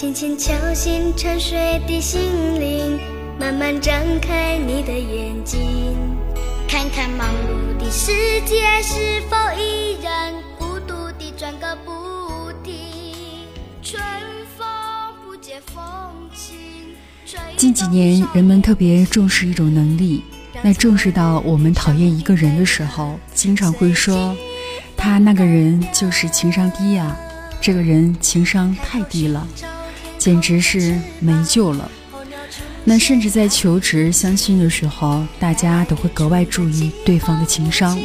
轻轻敲醒沉睡的心灵，慢慢张开你的眼睛，看看忙碌的世界是否依然孤独地转个不停。春风不解风情。近几年，人们特别重视一种能力，那重视到我们讨厌一个人的时候，经常会说。他那个人就是情商低呀，这个人情商太低了，简直是没救了。那甚至在求职相亲的时候，大家都会格外注意对方的情商。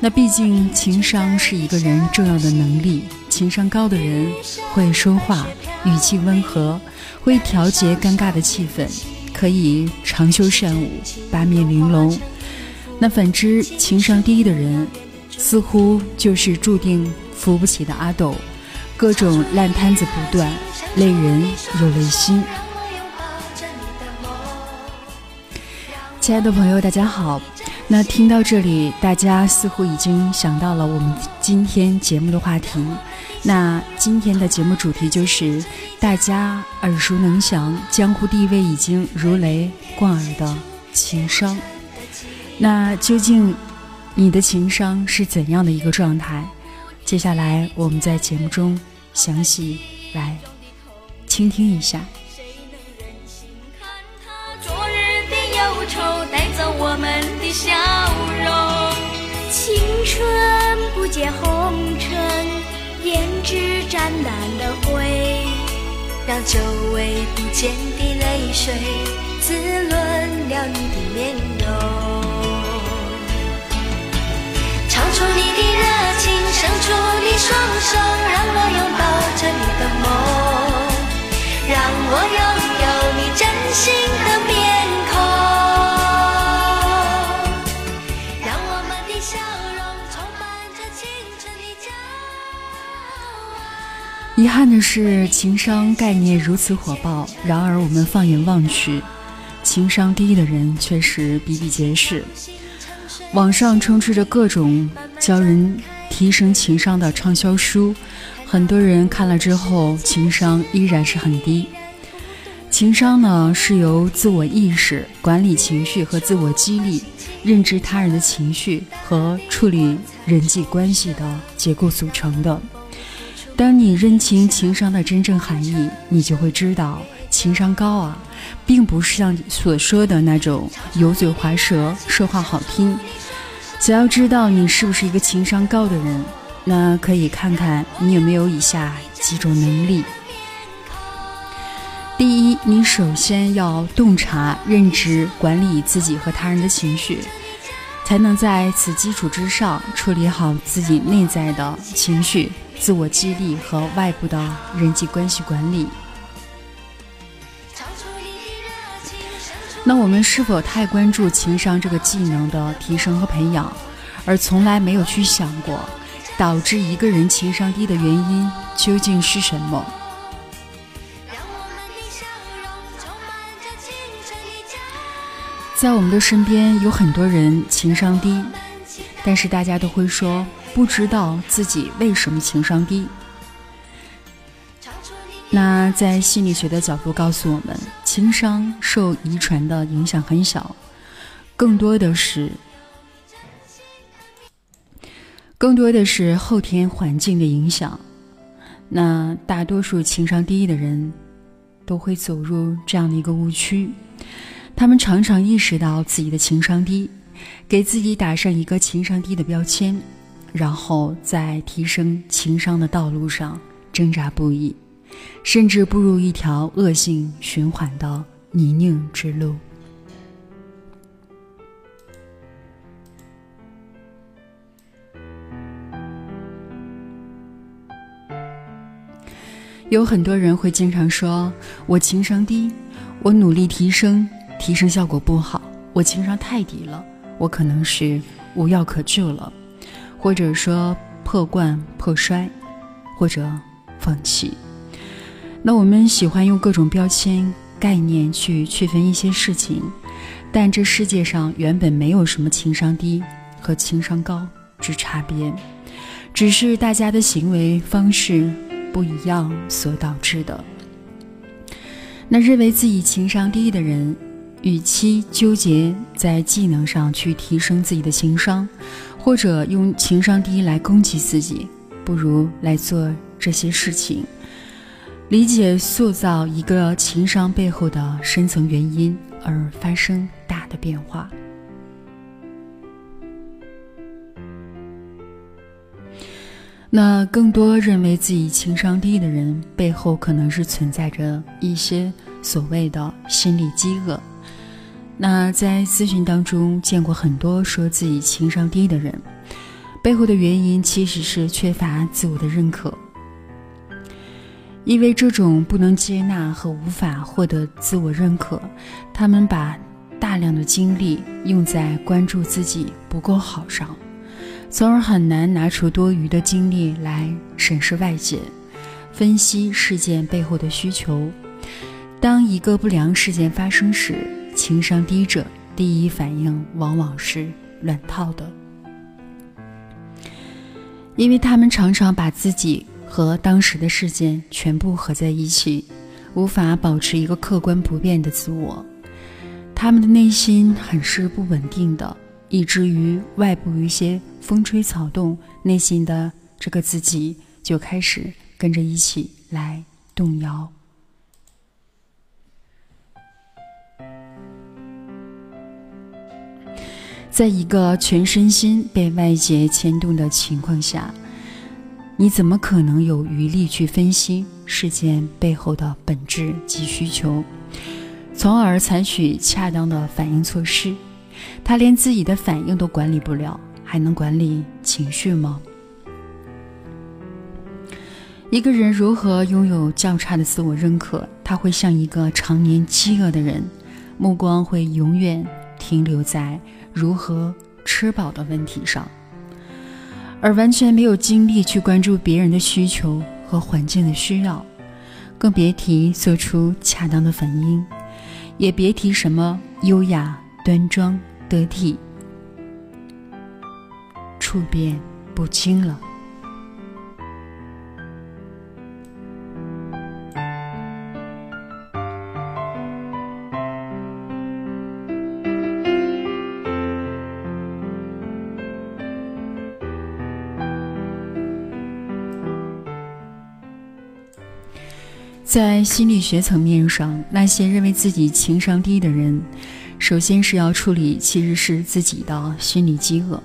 那毕竟情商是一个人重要的能力，情商高的人会说话，语气温和，会调节尴尬的气氛，可以长袖善舞，八面玲珑。那反之，情商低的人。似乎就是注定扶不起的阿斗，各种烂摊子不断，累人又累心。亲爱的朋友，大家好。那听到这里，大家似乎已经想到了我们今天节目的话题。那今天的节目主题就是大家耳熟能详、江湖地位已经如雷贯耳的情商。那究竟？你的情商是怎样的一个状态？接下来我们在节目中详细倾听一下。昨日的忧愁带走我们的笑容，青春不解红尘，胭脂沾染了灰，让久违不见的泪水滋润了你的面容。是，情商概念如此火爆，然而我们放眼望去，情商低的人确实比比皆是。网上充斥着各种教人提升情商的畅销书，很多人看了之后，情商依然是很低。情商呢，是由自我意识、管理情绪和自我激励、认知他人的情绪和处理人际关系的结构组成的。当你认清情商的真正含义，你就会知道，情商高啊，并不是像所说的那种油嘴滑舌、说话好听。想要知道你是不是一个情商高的人，那可以看看你有没有以下几种能力。第一，你首先要洞察、认知、管理自己和他人的情绪，才能在此基础之上处理好自己内在的情绪、自我激励和外部的人际关系管理。那我们是否太关注情商这个技能的提升和培养，而从来没有去想过，导致一个人情商低的原因究竟是什么？在我们的身边有很多人情商低，但是大家都会说不知道自己为什么情商低。那在心理学的角度告诉我们，情商受遗传的影响很小，更多的是更多的是后天环境的影响。那大多数情商低的人都会走入这样的一个误区，他们常常意识到自己的情商低，给自己打上一个情商低的标签，然后在提升情商的道路上挣扎不已。甚至步入一条恶性循环的泥泞之路。有很多人会经常说：“我情商低，我努力提升，提升效果不好，我情商太低了，我可能是无药可救了，或者说破罐破摔，或者放弃。”那我们喜欢用各种标签概念去区分一些事情，但这世界上原本没有什么情商低和情商高之差别，只是大家的行为方式不一样所导致的。那认为自己情商低的人，与其纠结在技能上去提升自己的情商，或者用情商低来攻击自己，不如来做这些事情，理解塑造一个情商背后的深层原因，而发生大的变化。那更多认为自己情商低的人，背后可能是存在着一些所谓的心理饥饿。那在咨询当中见过很多说自己情商低的人，背后的原因其实是缺乏自我的认可。因为这种不能接纳和无法获得自我认可，他们把大量的精力用在关注自己不够好上。从而很难拿出多余的精力来审视外界，分析事件背后的需求。当一个不良事件发生时，情商低者第一反应往往是乱套的，因为他们常常把自己和当时的事件全部合在一起，无法保持一个客观不变的自我。他们的内心很是不稳定的。以至于外部一些风吹草动，内心的这个自己就开始跟着一起来动摇。在一个全身心被外界牵动的情况下，你怎么可能有余力去分析事件背后的本质及需求，从而采取恰当的反应措施？他连自己的反应都管理不了，还能管理情绪吗？一个人如何拥有较差的自我认可？他会像一个常年饥饿的人，目光会永远停留在如何吃饱的问题上，而完全没有精力去关注别人的需求和环境的需要，更别提做出恰当的反应，也别提什么优雅端庄。得体，处变不惊了。在心理学层面上，那些认为自己情商低的人。首先是要处理，其实是自己的心理饥饿，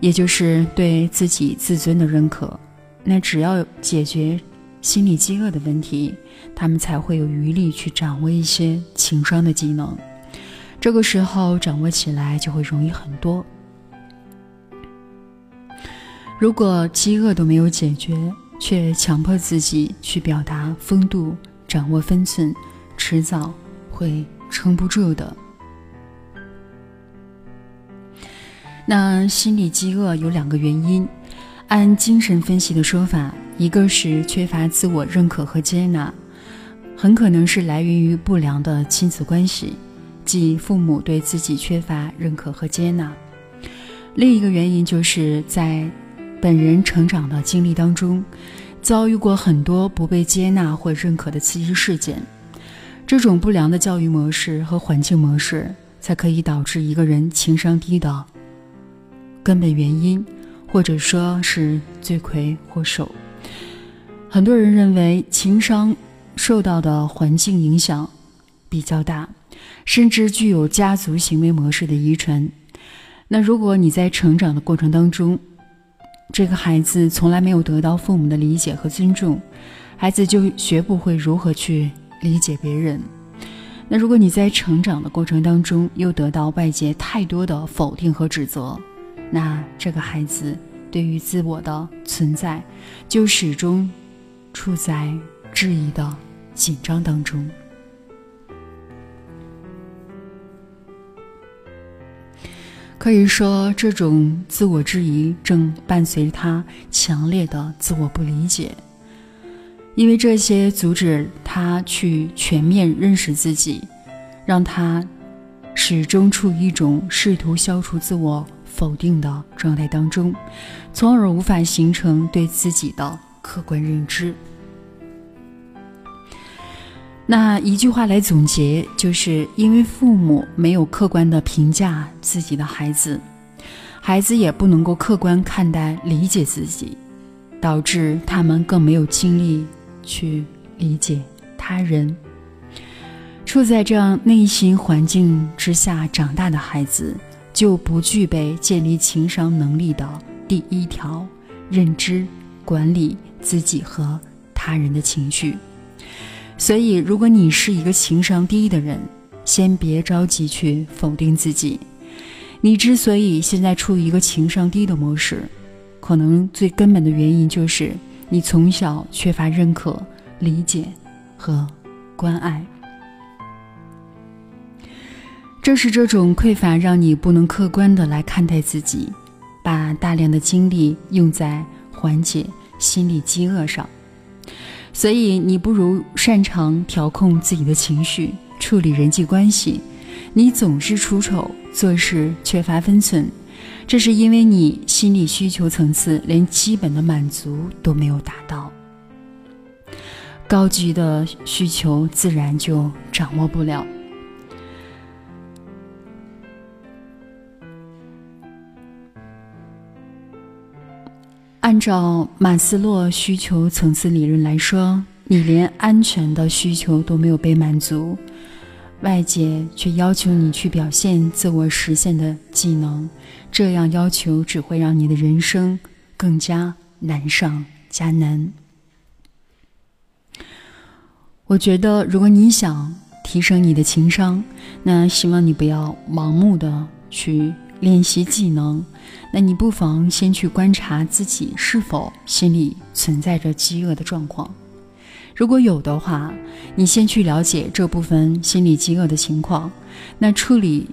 也就是对自己自尊的认可。那只要解决心理饥饿的问题，他们才会有余力去掌握一些情商的技能。这个时候掌握起来就会容易很多。如果饥饿都没有解决，却强迫自己去表达风度、掌握分寸，迟早会。撑不住的。那心理饥饿有两个原因，按精神分析的说法，一个是缺乏自我认可和接纳，很可能是来源于不良的亲子关系，即父母对自己缺乏认可和接纳；另一个原因就是在本人成长的经历当中，遭遇过很多不被接纳或认可的刺激事件。这种不良的教育模式和环境模式，才可以导致一个人情商低的根本原因，或者说是罪魁祸首。很多人认为情商受到的环境影响比较大，甚至具有家族行为模式的遗传。那如果你在成长的过程当中，这个孩子从来没有得到父母的理解和尊重，孩子就学不会如何去。理解别人，那如果你在成长的过程当中又得到外界太多的否定和指责，那这个孩子对于自我的存在就始终处在质疑的紧张当中。可以说，这种自我质疑正伴随着他强烈的自我不理解。因为这些阻止他去全面认识自己，让他始终处于一种试图消除自我否定的状态当中，从而无法形成对自己的客观认知。那一句话来总结，就是因为父母没有客观的评价自己的孩子，孩子也不能够客观看待、理解自己，导致他们更没有精力去理解他人。处在这样内心环境之下长大的孩子，就不具备建立情商能力的第一条：认知管理自己和他人的情绪。所以，如果你是一个情商低的人，先别着急去否定自己。你之所以现在处于一个情商低的模式，可能最根本的原因就是你从小缺乏认可、理解和关爱。正是这种匮乏，让你不能客观的来看待自己，把大量的精力用在缓解心理饥饿上。所以你不如擅长调控自己的情绪，处理人际关系。你总是出丑，做事缺乏分寸，这是因为你心理需求层次连基本的满足都没有达到，高级的需求自然就掌握不了。照马斯洛需求层次理论来说，你连安全的需求都没有被满足，外界却要求你去表现自我实现的技能，这样要求只会让你的人生更加难上加难。我觉得，如果你想提升你的情商，那希望你不要盲目的去。练习技能，那你不妨先去观察自己是否心里存在着饥饿的状况。如果有的话，你先去了解这部分心理饥饿的情况，那处理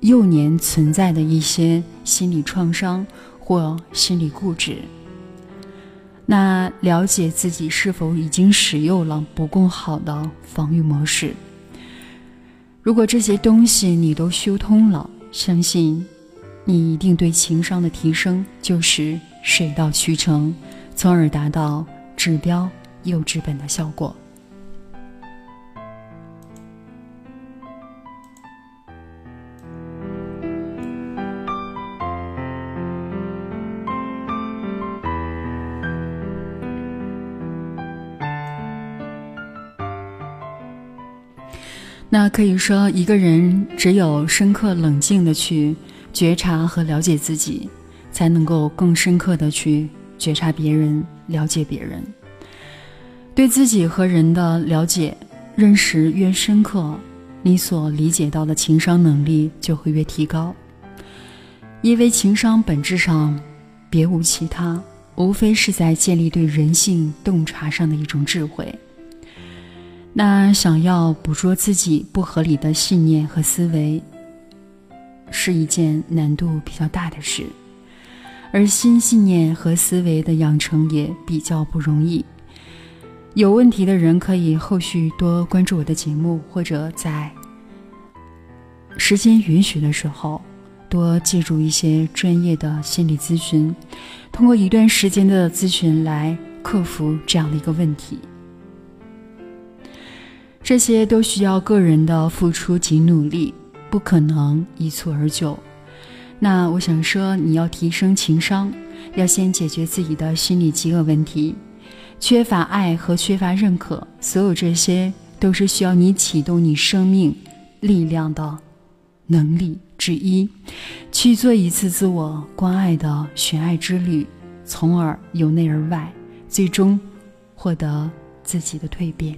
幼年存在的一些心理创伤或心理固执。那了解自己是否已经使用了不够好的防御模式。如果这些东西你都修通了。相信，你一定对情商的提升就是水到渠成，从而达到治标又治本的效果。那可以说，一个人只有深刻冷静的去觉察和了解自己，才能够更深刻的去觉察别人、了解别人。对自己和人的了解、认识越深刻，你所理解到的情商能力就会越提高。因为情商本质上别无其他，无非是在建立对人性洞察上的一种智慧。那想要捕捉自己不合理的信念和思维，是一件难度比较大的事，而新信念和思维的养成也比较不容易。有问题的人可以后续多关注我的节目，或者在时间允许的时候，多借助一些专业的心理咨询，通过一段时间的咨询来克服这样的一个问题。这些都需要个人的付出及努力，不可能一蹴而就。那我想说，你要提升情商，要先解决自己的心理饥饿问题，缺乏爱和缺乏认可，所有这些都是需要你启动你生命力量的能力之一，去做一次自我关爱的寻爱之旅，从而由内而外，最终获得自己的蜕变。